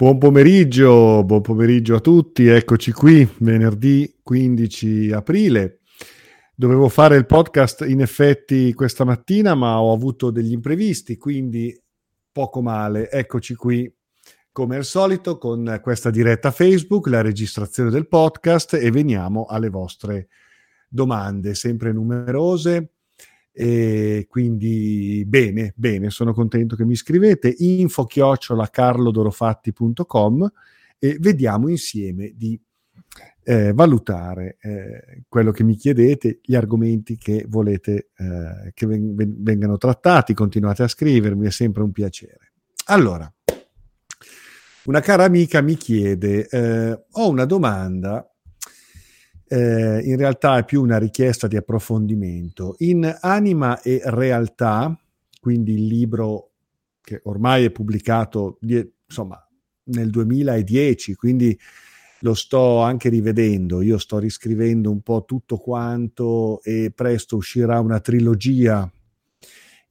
Buon pomeriggio, buon pomeriggio a tutti, eccoci qui, venerdì 15 aprile. Dovevo fare il podcast in effetti questa mattina, ma ho avuto degli imprevisti, quindi poco male. Eccoci qui come al solito con questa diretta Facebook, la registrazione del podcast e veniamo alle vostre domande, sempre numerose. E quindi bene, bene, sono contento che mi scrivete. Info chiocciola carlodorofatti.com e vediamo insieme di eh, valutare eh, quello che mi chiedete, gli argomenti che volete eh, che ven- vengano trattati. Continuate a scrivermi, è sempre un piacere. Allora, una cara amica mi chiede: eh, ho una domanda eh, in realtà è più una richiesta di approfondimento. In Anima e Realtà, quindi il libro che ormai è pubblicato insomma, nel 2010, quindi lo sto anche rivedendo, io sto riscrivendo un po' tutto quanto e presto uscirà una trilogia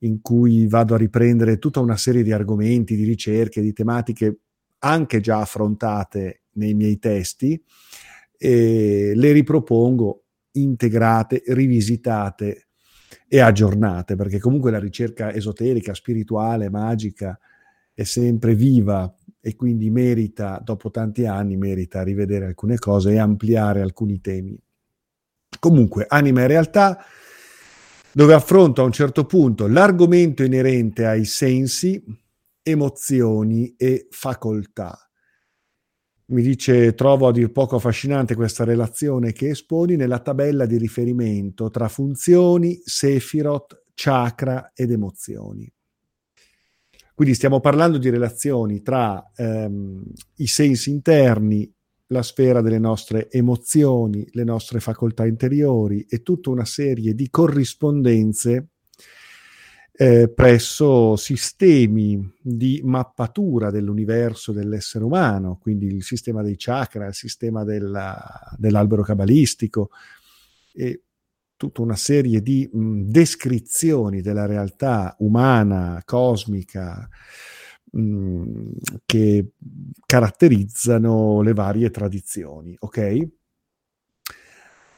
in cui vado a riprendere tutta una serie di argomenti, di ricerche, di tematiche anche già affrontate nei miei testi e le ripropongo integrate, rivisitate e aggiornate, perché comunque la ricerca esoterica, spirituale, magica è sempre viva e quindi merita, dopo tanti anni, merita rivedere alcune cose e ampliare alcuni temi. Comunque, anima e realtà, dove affronto a un certo punto l'argomento inerente ai sensi, emozioni e facoltà mi dice trovo a dir poco affascinante questa relazione che esponi nella tabella di riferimento tra funzioni, sefirot, chakra ed emozioni. Quindi stiamo parlando di relazioni tra ehm, i sensi interni, la sfera delle nostre emozioni, le nostre facoltà interiori e tutta una serie di corrispondenze eh, presso sistemi di mappatura dell'universo dell'essere umano, quindi il sistema dei chakra, il sistema della, dell'albero cabalistico e tutta una serie di mh, descrizioni della realtà umana, cosmica, mh, che caratterizzano le varie tradizioni, ok?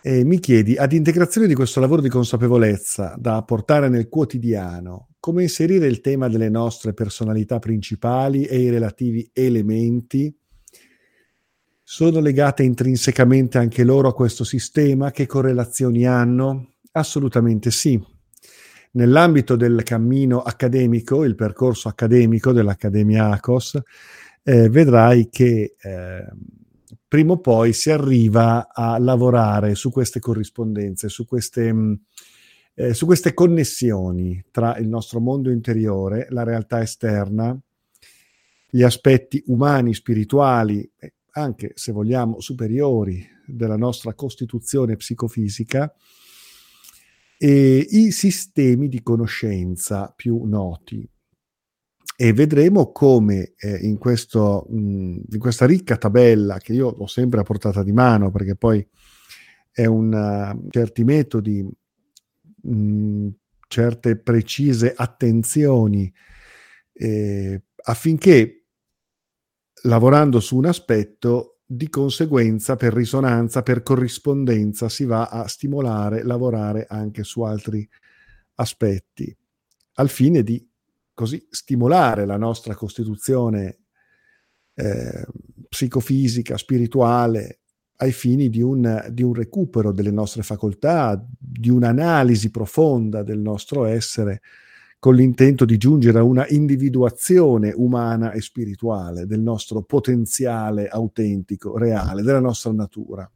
E mi chiedi, ad integrazione di questo lavoro di consapevolezza da portare nel quotidiano, come inserire il tema delle nostre personalità principali e i relativi elementi? Sono legate intrinsecamente anche loro a questo sistema? Che correlazioni hanno? Assolutamente sì. Nell'ambito del cammino accademico, il percorso accademico dell'Accademia ACOS, eh, vedrai che eh, prima o poi si arriva a lavorare su queste corrispondenze, su queste, mm, eh, su queste connessioni tra il nostro mondo interiore, la realtà esterna, gli aspetti umani, spirituali, anche se vogliamo superiori della nostra costituzione psicofisica e i sistemi di conoscenza più noti e vedremo come eh, in, questo, mh, in, questa ricca tabella che io ho sempre a portata di mano perché poi è un uh, certi metodi, mh, certe precise attenzioni eh, affinché lavorando su un aspetto di conseguenza per risonanza, per corrispondenza si va a stimolare, lavorare anche su altri aspetti al fine di così stimolare la nostra costituzione eh, psicofisica, spirituale, ai fini di un, di un, recupero delle nostre facoltà, di un'analisi profonda del nostro essere, con l'intento di giungere a una individuazione umana e spirituale del nostro potenziale autentico, reale, della nostra natura.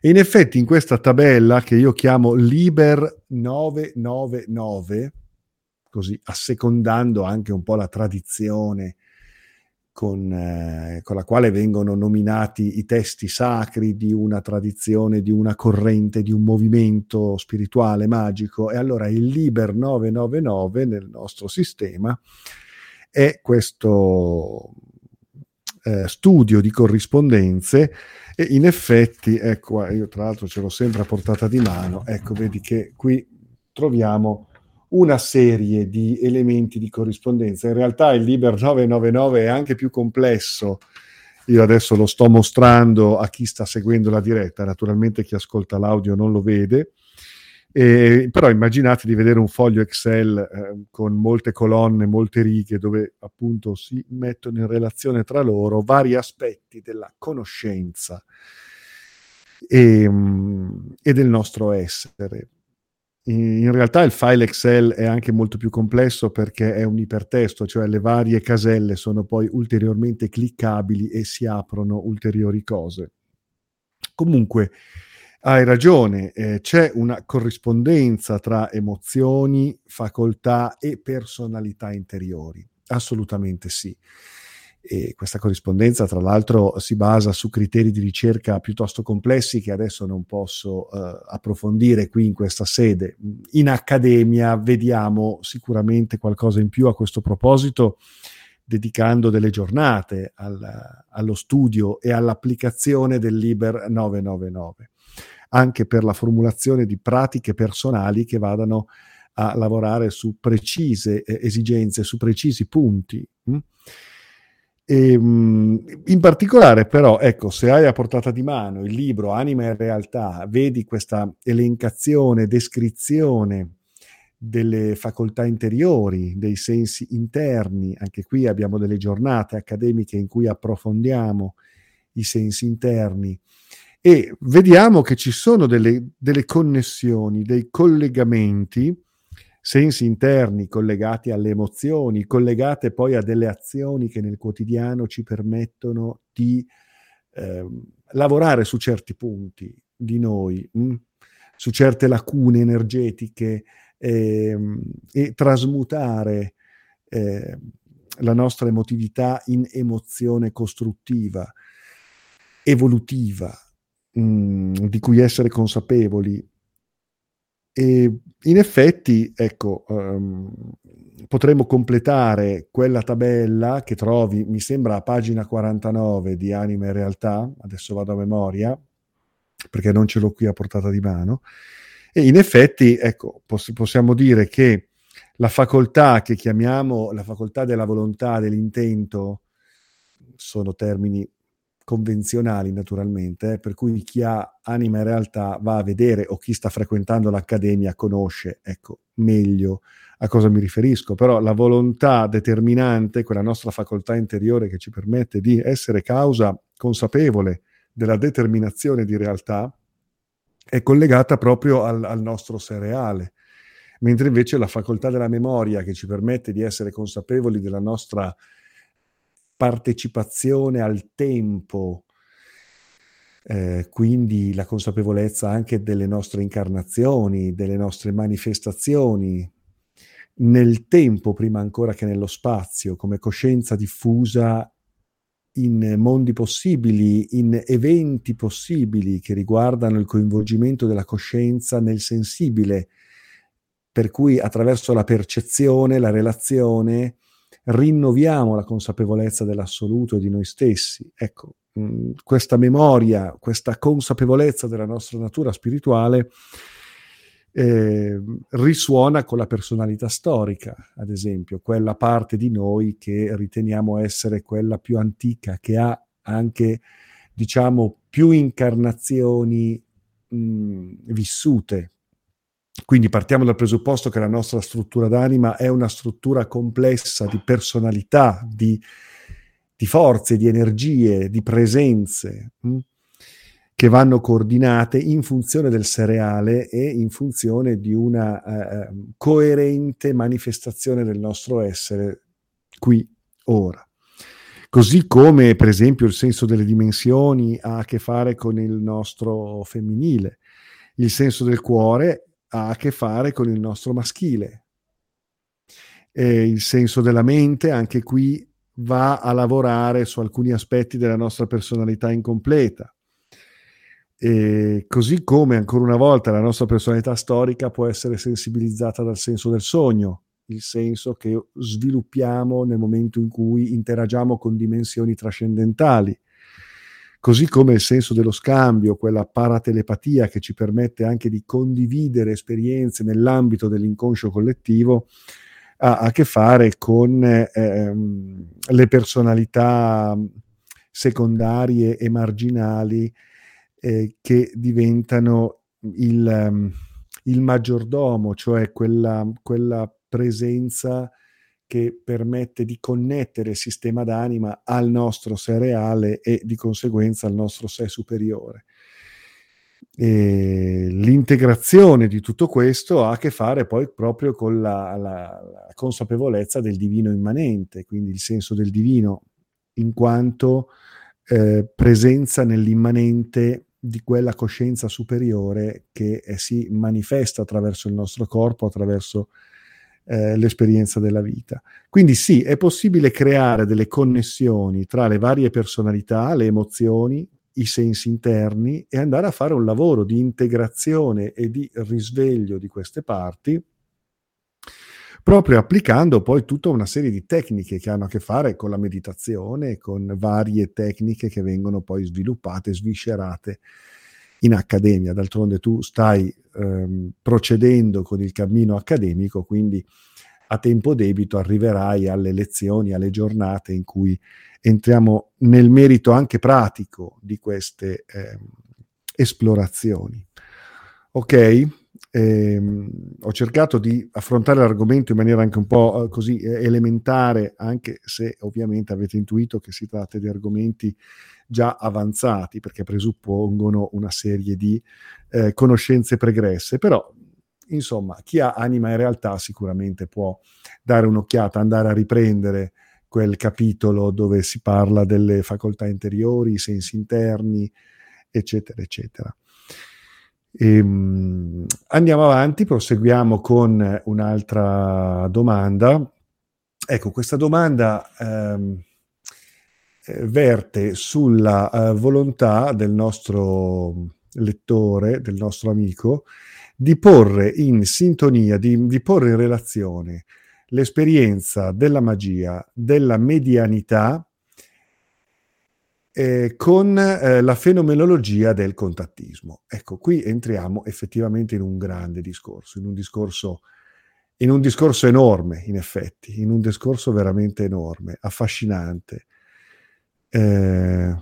E in effetti in questa tabella che io chiamo Liber 999, così assecondando anche un po' la tradizione con, eh, con, la quale vengono nominati i testi sacri di una tradizione, di una corrente, di un movimento spirituale magico. E allora il Liber 999 nel nostro sistema è questo eh, studio di corrispondenze e in effetti, ecco, io tra l'altro ce l'ho sempre a portata di mano, ecco, vedi che qui troviamo una serie di elementi di corrispondenza. In realtà il Liber 999 è anche più complesso. Io adesso lo sto mostrando a chi sta seguendo la diretta, naturalmente chi ascolta l'audio non lo vede. E, però immaginate di vedere un foglio Excel eh, con molte colonne, molte righe, dove appunto si mettono in relazione tra loro vari aspetti della conoscenza e, mm, e del nostro essere. In realtà il file Excel è anche molto più complesso perché è un ipertesto, cioè le varie caselle sono poi ulteriormente cliccabili e si aprono ulteriori cose. Comunque, hai ragione, eh, c'è una corrispondenza tra emozioni, facoltà e personalità interiori. Assolutamente sì. E questa corrispondenza, tra l'altro, si basa su criteri di ricerca piuttosto complessi che adesso non posso uh, approfondire qui in questa sede. In accademia vediamo sicuramente qualcosa in più a questo proposito, dedicando delle giornate al, allo studio e all'applicazione del Liber 999, anche per la formulazione di pratiche personali che vadano a lavorare su precise eh, esigenze, su precisi punti. Hm? E, ehm, in particolare, però, ecco, se hai a portata di mano il libro Anima e Realtà, vedi questa elencazione, descrizione delle facoltà interiori, dei sensi interni. Anche qui abbiamo delle giornate accademiche in cui approfondiamo i sensi interni e vediamo che ci sono delle, delle connessioni, dei collegamenti sensi interni collegati alle emozioni, collegate poi a delle azioni che nel quotidiano ci permettono di eh, lavorare su certi punti di noi, mh? Mm, su certe lacune energetiche eh, e trasmutare eh, la nostra emotività in emozione costruttiva, evolutiva, mh, mm, di cui essere consapevoli e in effetti, ecco, um, potremmo completare quella tabella che trovi, mi sembra, a pagina 49 di Anima e Realtà, adesso vado a memoria, perché non ce l'ho qui a portata di mano, e in effetti, ecco, poss- possiamo dire che la facoltà che chiamiamo la facoltà della volontà, dell'intento, sono termini convenzionali naturalmente, eh, per cui chi ha anima in realtà va a vedere o chi sta frequentando l'accademia conosce, ecco, meglio a cosa mi riferisco, però la volontà determinante, quella nostra facoltà interiore che ci permette di essere causa consapevole della determinazione di realtà, è collegata proprio al, al nostro sé reale, mentre invece la facoltà della memoria che ci permette di essere consapevoli della nostra partecipazione al tempo, eh, quindi la consapevolezza anche delle nostre incarnazioni, delle nostre manifestazioni nel tempo prima ancora che nello spazio, come coscienza diffusa in mondi possibili, in eventi possibili che riguardano il coinvolgimento della coscienza nel sensibile, per cui attraverso la percezione, la relazione, rinnoviamo la consapevolezza dell'assoluto e di noi stessi. Ecco, mh, mm, questa memoria, questa consapevolezza della nostra natura spirituale eh, risuona con la personalità storica, ad esempio, quella parte di noi che riteniamo essere quella più antica, che ha anche, diciamo, più incarnazioni mh, mm, vissute, quindi partiamo dal presupposto che la nostra struttura d'anima è una struttura complessa di personalità, di, di forze, di energie, di presenze mh, hm, che vanno coordinate in funzione del cereale e in funzione di una eh, ehm, coerente manifestazione del nostro essere qui, ora. Così come, per esempio, il senso delle dimensioni ha a che fare con il nostro femminile, il senso del cuore ha a che fare con il nostro maschile. E il senso della mente, anche qui, va a lavorare su alcuni aspetti della nostra personalità incompleta. E così come ancora una volta la nostra personalità storica può essere sensibilizzata dal senso del sogno, il senso che sviluppiamo nel momento in cui interagiamo con dimensioni trascendentali così come il senso dello scambio, quella paratelepatia che ci permette anche di condividere esperienze nell'ambito dell'inconscio collettivo, ha a che fare con ehm, le personalità secondarie e marginali eh, che diventano il, um, il maggiordomo, cioè quella, quella presenza che permette di connettere il sistema d'anima al nostro sé reale e di conseguenza al nostro sé superiore. E l'integrazione di tutto questo ha a che fare poi proprio con la, la, la, consapevolezza del divino immanente, quindi il senso del divino in quanto eh, presenza nell'immanente di quella coscienza superiore che eh, si manifesta attraverso il nostro corpo, attraverso eh, l'esperienza della vita. Quindi sì, è possibile creare delle connessioni tra le varie personalità, le emozioni, i sensi interni e andare a fare un lavoro di integrazione e di risveglio di queste parti, proprio applicando poi tutta una serie di tecniche che hanno a che fare con la meditazione, con varie tecniche che vengono poi sviluppate, sviscerate in accademia. D'altronde tu stai ehm, procedendo con il cammino accademico, quindi a tempo debito arriverai alle lezioni, alle giornate in cui entriamo nel merito anche pratico di queste eh, esplorazioni. Ok, ehm, ho cercato di affrontare l'argomento in maniera anche un po' eh, così eh, elementare, anche se ovviamente avete intuito che si tratta di argomenti già avanzati, perché presuppongono una serie di eh, conoscenze pregresse, però insomma chi ha anima in realtà sicuramente può dare un'occhiata, andare a riprendere quel capitolo dove si parla delle facoltà interiori, i sensi interni, eccetera, eccetera. E, um, andiamo avanti, proseguiamo con un'altra domanda. Ecco, questa domanda ehm, eh, verte sulla eh, volontà del nostro lettore, del nostro amico, di porre in sintonia, di, di porre in relazione l'esperienza della magia, della medianità, eh, con eh, la fenomenologia del contattismo. Ecco, qui entriamo effettivamente in un grande discorso, in un discorso, in un discorso enorme, in effetti, in un discorso veramente enorme, affascinante. Eh,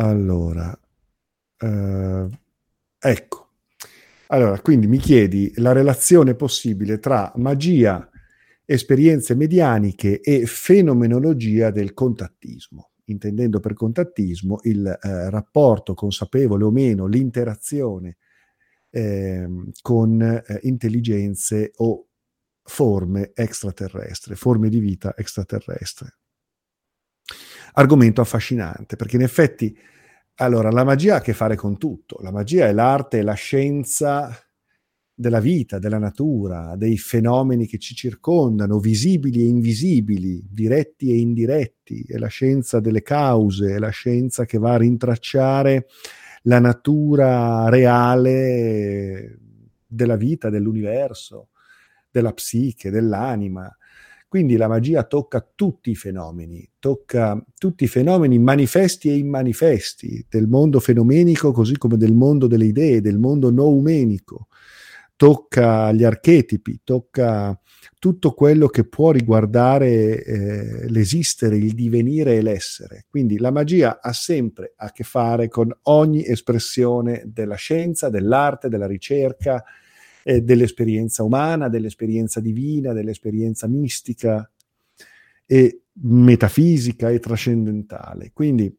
allora, eh, ecco. Allora, quindi mi chiedi la relazione possibile tra magia, esperienze medianiche e fenomenologia del contattismo, intendendo per contattismo il eh, rapporto consapevole o meno, l'interazione eh, con eh, intelligenze o forme extraterrestri, forme di vita extraterrestre. Argomento affascinante, perché in effetti allora, la magia ha a che fare con tutto. La magia è l'arte e la scienza della vita, della natura, dei fenomeni che ci circondano, visibili e invisibili, diretti e indiretti. È la scienza delle cause, è la scienza che va a rintracciare la natura reale della vita, dell'universo, della psiche, dell'anima. Quindi la magia tocca tutti i fenomeni, tocca tutti i fenomeni manifesti e immanifesti del mondo fenomenico, così come del mondo delle idee, del mondo noumenico. Tocca gli archetipi, tocca tutto quello che può riguardare eh, l'esistere, il divenire e l'essere. Quindi la magia ha sempre a che fare con ogni espressione della scienza, dell'arte, della ricerca, eh, dell'esperienza umana, dell'esperienza divina, dell'esperienza mistica e metafisica e trascendentale. Quindi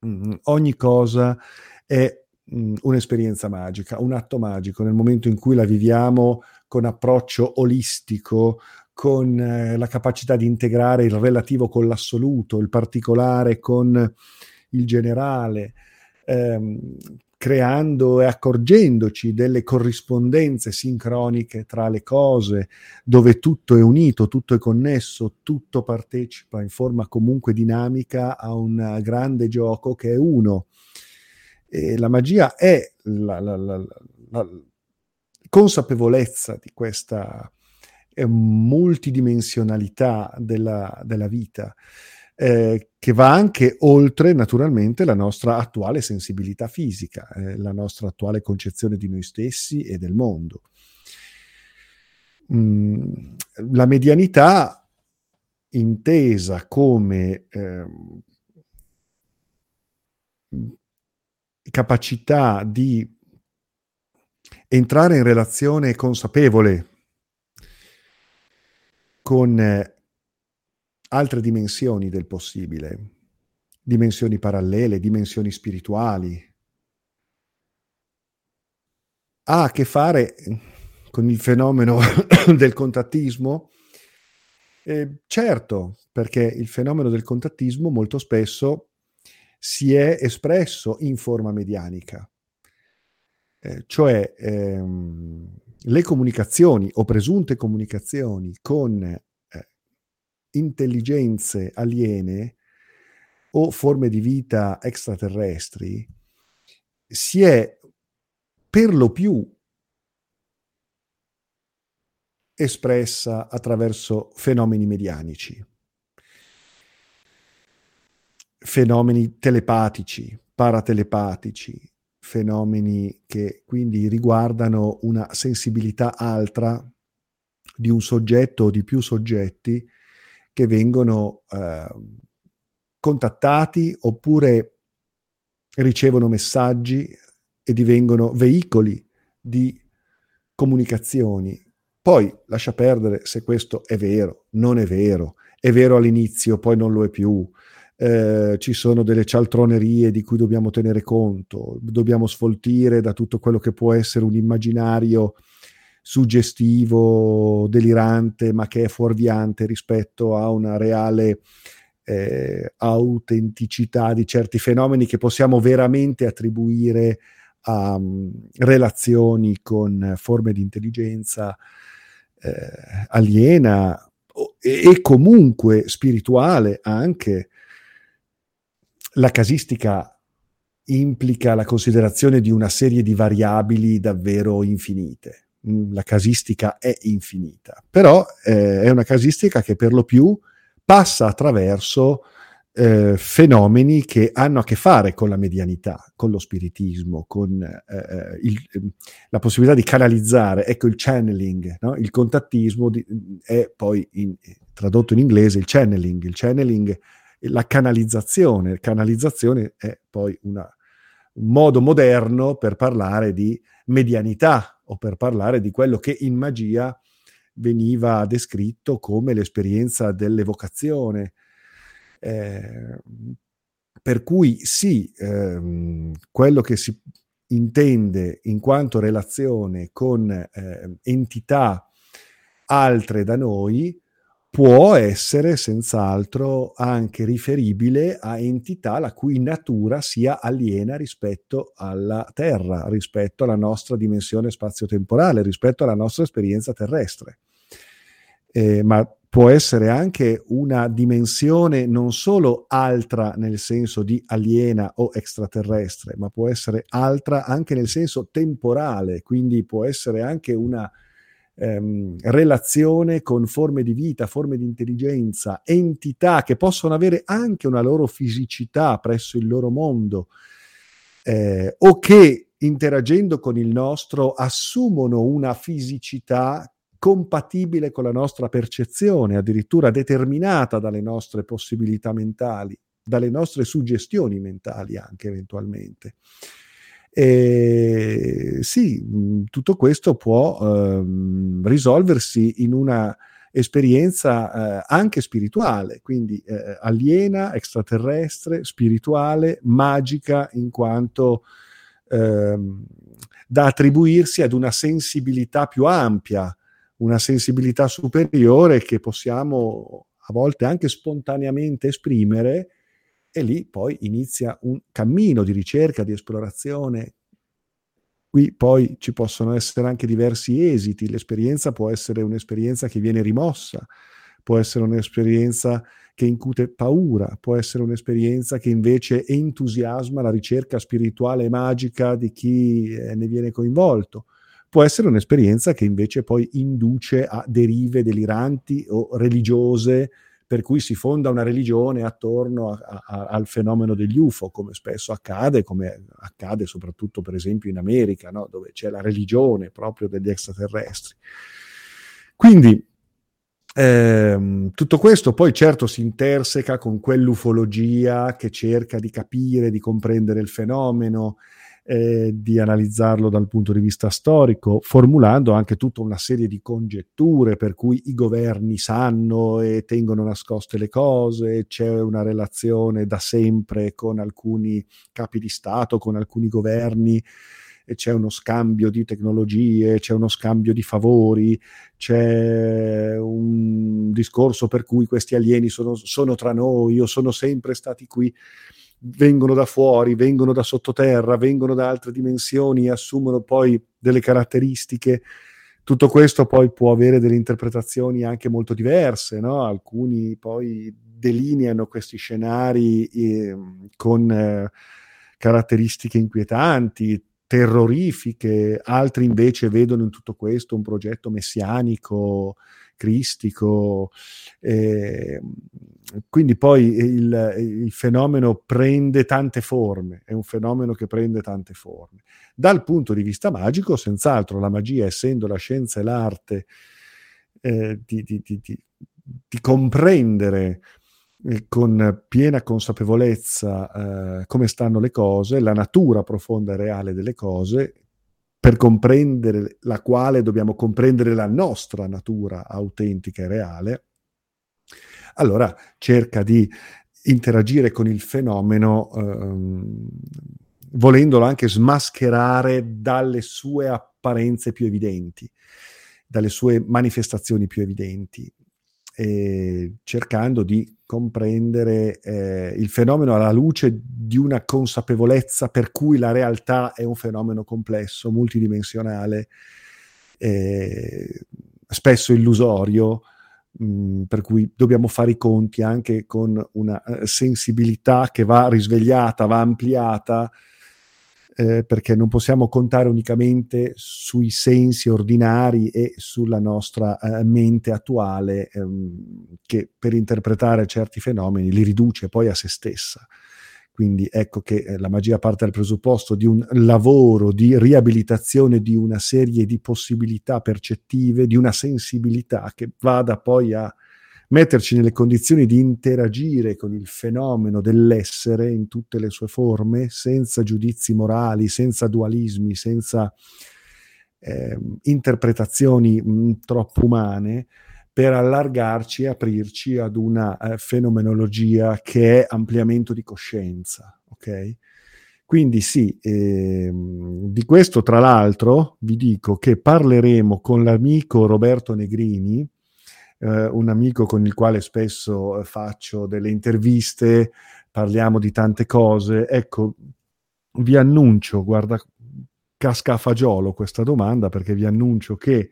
mh, mm, ogni cosa è mh, mm, un'esperienza magica, un atto magico nel momento in cui la viviamo con approccio olistico, con eh, la capacità di integrare il relativo con l'assoluto, il particolare con il generale, ehm, creando e accorgendoci delle corrispondenze sincroniche tra le cose, dove tutto è unito, tutto è connesso, tutto partecipa in forma comunque dinamica a un grande gioco che è uno. E la magia è la, la, la, la consapevolezza di questa multidimensionalità della, della vita, eh, che va anche oltre naturalmente la nostra attuale sensibilità fisica, eh, la nostra attuale concezione di noi stessi e del mondo. Mm, la medianità intesa come eh, capacità di entrare in relazione consapevole con eh, altre dimensioni del possibile, dimensioni parallele, dimensioni spirituali. Ha a che fare con il fenomeno del contattismo? Eh, certo, perché il fenomeno del contattismo molto spesso si è espresso in forma medianica, eh, cioè ehm, le comunicazioni o presunte comunicazioni con intelligenze aliene o forme di vita extraterrestri si è per lo più espressa attraverso fenomeni medianici, fenomeni telepatici, paratelepatici, fenomeni che quindi riguardano una sensibilità altra di un soggetto o di più soggetti che vengono eh, contattati oppure ricevono messaggi e divengono veicoli di comunicazioni poi lascia perdere se questo è vero, non è vero, è vero all'inizio, poi non lo è più. Eh, ci sono delle cialtronerie di cui dobbiamo tenere conto, dobbiamo sfoltire da tutto quello che può essere un immaginario suggestivo, delirante, ma che è fuorviante rispetto a una reale eh, autenticità di certi fenomeni che possiamo veramente attribuire a um, relazioni con forme di intelligenza eh, aliena e, e comunque spirituale anche. La casistica implica la considerazione di una serie di variabili davvero infinite. Mm, la casistica è infinita, però eh, è una casistica che per lo più passa attraverso eh, fenomeni che hanno a che fare con la medianità, con lo spiritismo, con eh, eh il, ehm, la possibilità di canalizzare, ecco il channeling, no? il contattismo di, è poi in, tradotto in inglese il channeling, il channeling, la canalizzazione, canalizzazione è poi una, un modo moderno per parlare di medianità o per parlare di quello che in magia veniva descritto come l'esperienza dell'evocazione, eh, per cui sì, ehm, quello che si intende in quanto relazione con eh, entità altre da noi può essere senz'altro anche riferibile a entità la cui natura sia aliena rispetto alla Terra, rispetto alla nostra dimensione spazio-temporale, rispetto alla nostra esperienza terrestre. Eh, ma può essere anche una dimensione non solo altra nel senso di aliena o extraterrestre, ma può essere altra anche nel senso temporale, quindi può essere anche una ehm, relazione con forme di vita, forme di intelligenza, entità che possono avere anche una loro fisicità presso il loro mondo eh, o che interagendo con il nostro assumono una fisicità compatibile con la nostra percezione, addirittura determinata dalle nostre possibilità mentali, dalle nostre suggestioni mentali anche eventualmente. E sì, tutto questo può ehm, risolversi in una esperienza eh, anche spirituale, quindi eh, aliena, extraterrestre, spirituale, magica, in quanto ehm, da attribuirsi ad una sensibilità più ampia una sensibilità superiore che possiamo a volte anche spontaneamente esprimere e lì poi inizia un cammino di ricerca, di esplorazione. Qui poi ci possono essere anche diversi esiti, l'esperienza può essere un'esperienza che viene rimossa, può essere un'esperienza che incute paura, può essere un'esperienza che invece entusiasma la ricerca spirituale e magica di chi eh, ne viene coinvolto può essere un'esperienza che invece poi induce a derive deliranti o religiose per cui si fonda una religione attorno a, a, al fenomeno degli UFO, come spesso accade, come accade soprattutto per esempio in America, no? dove c'è la religione proprio degli extraterrestri. Quindi ehm, tutto questo poi certo si interseca con quell'ufologia che cerca di capire, di comprendere il fenomeno, eh, di analizzarlo dal punto di vista storico, formulando anche tutta una serie di congetture per cui i governi sanno e tengono nascoste le cose, c'è una relazione da sempre con alcuni capi di Stato, con alcuni governi c'è uno scambio di tecnologie, c'è uno scambio di favori, c'è un discorso per cui questi alieni sono, sono tra noi o sono sempre stati qui vengono da fuori, vengono da sottoterra, vengono da altre dimensioni assumono poi delle caratteristiche. Tutto questo poi può avere delle interpretazioni anche molto diverse, no? alcuni poi delineano questi scenari eh, con eh, caratteristiche inquietanti, terrorifiche, altri invece vedono in tutto questo un progetto messianico, cristico. Eh, quindi poi il, il, fenomeno prende tante forme, è un fenomeno che prende tante forme. Dal punto di vista magico, senz'altro, la magia, essendo la scienza e l'arte eh, di, di, di, di, comprendere eh, con piena consapevolezza eh, come stanno le cose, la natura profonda e reale delle cose, per comprendere la quale dobbiamo comprendere la nostra natura autentica e reale, allora cerca di interagire con il fenomeno ehm, volendolo anche smascherare dalle sue apparenze più evidenti, dalle sue manifestazioni più evidenti, e cercando di comprendere eh, il fenomeno alla luce di una consapevolezza per cui la realtà è un fenomeno complesso, multidimensionale, eh, spesso illusorio, Mm, per cui dobbiamo fare i conti anche con una uh, sensibilità che va risvegliata, va ampliata, eh, perché non possiamo contare unicamente sui sensi ordinari e sulla nostra uh, mente attuale ehm, che per interpretare certi fenomeni li riduce poi a se stessa. Quindi ecco che eh, la magia parte dal presupposto di un lavoro di riabilitazione di una serie di possibilità percettive, di una sensibilità che vada poi a metterci nelle condizioni di interagire con il fenomeno dell'essere in tutte le sue forme, senza giudizi morali, senza dualismi, senza eh, interpretazioni mh, mm, troppo umane, per allargarci e aprirci ad una eh, fenomenologia che è ampliamento di coscienza. Ok? Quindi sì, ehm, di questo tra l'altro vi dico che parleremo con l'amico Roberto Negrini, eh, un amico con il quale spesso eh, faccio delle interviste, parliamo di tante cose. Ecco, vi annuncio, guarda, casca a fagiolo questa domanda perché vi annuncio che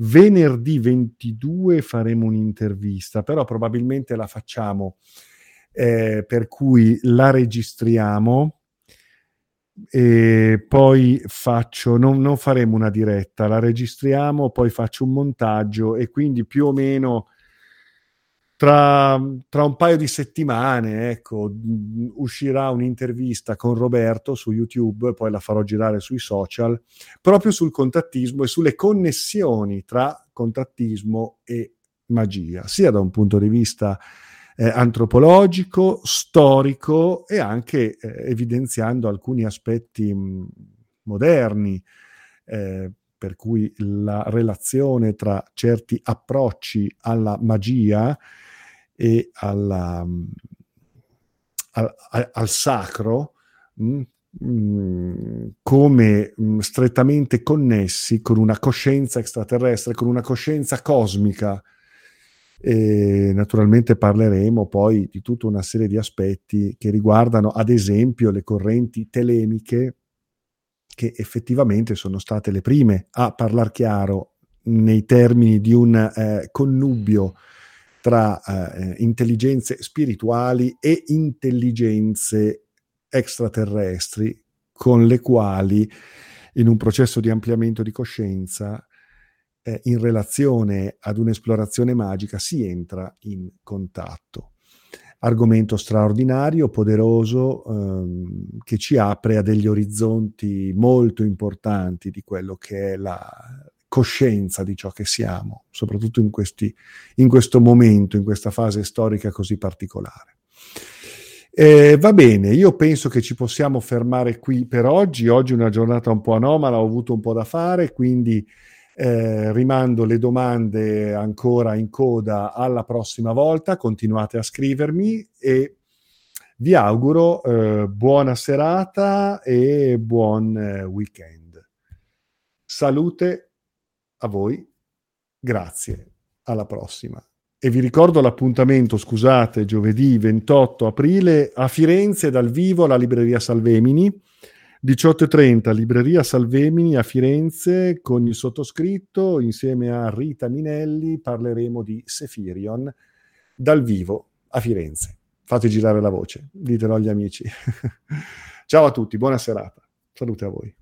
Venerdì 22 faremo un'intervista, però probabilmente la facciamo, eh, per cui la registriamo e poi faccio, non, non faremo una diretta, la registriamo, poi faccio un montaggio e quindi più o meno tra, tra, un paio di settimane, ecco, uscirà un'intervista con Roberto su YouTube, poi la farò girare sui social, proprio sul contattismo e sulle connessioni tra contattismo e magia, sia da un punto di vista eh, antropologico, storico e anche eh, evidenziando alcuni aspetti mh, moderni. Eh, per cui la relazione tra certi approcci alla magia e alla, al, al, sacro mh, mm, come strettamente connessi con una coscienza extraterrestre, con una coscienza cosmica. E naturalmente parleremo poi di tutta una serie di aspetti che riguardano ad esempio le correnti telemiche che effettivamente sono state le prime a parlare chiaro nei termini di un eh, connubio tra eh, intelligenze spirituali e intelligenze extraterrestri con le quali in un processo di ampliamento di coscienza, eh, in relazione ad un'esplorazione magica, si entra in contatto. Argomento straordinario, poderoso, ehm, che ci apre a degli orizzonti molto importanti di quello che è la coscienza di ciò che siamo, soprattutto in, questi, in questo momento, in questa fase storica così particolare. Eh, va bene, io penso che ci possiamo fermare qui per oggi. Oggi è una giornata un po' anomala, ho avuto un po' da fare, quindi eh, rimando le domande ancora in coda alla prossima volta. Continuate a scrivermi e vi auguro eh, buona serata e buon eh, weekend. Salute a voi, grazie, alla prossima. E vi ricordo l'appuntamento, scusate, giovedì 28 aprile a Firenze dal vivo alla Libreria Salvemini, 18.30 Libreria Salvemini a Firenze con il sottoscritto insieme a Rita Minelli parleremo di Sefirion dal vivo a Firenze. Fate girare la voce, ditelo agli amici. Ciao a tutti, buona serata. Salute a voi.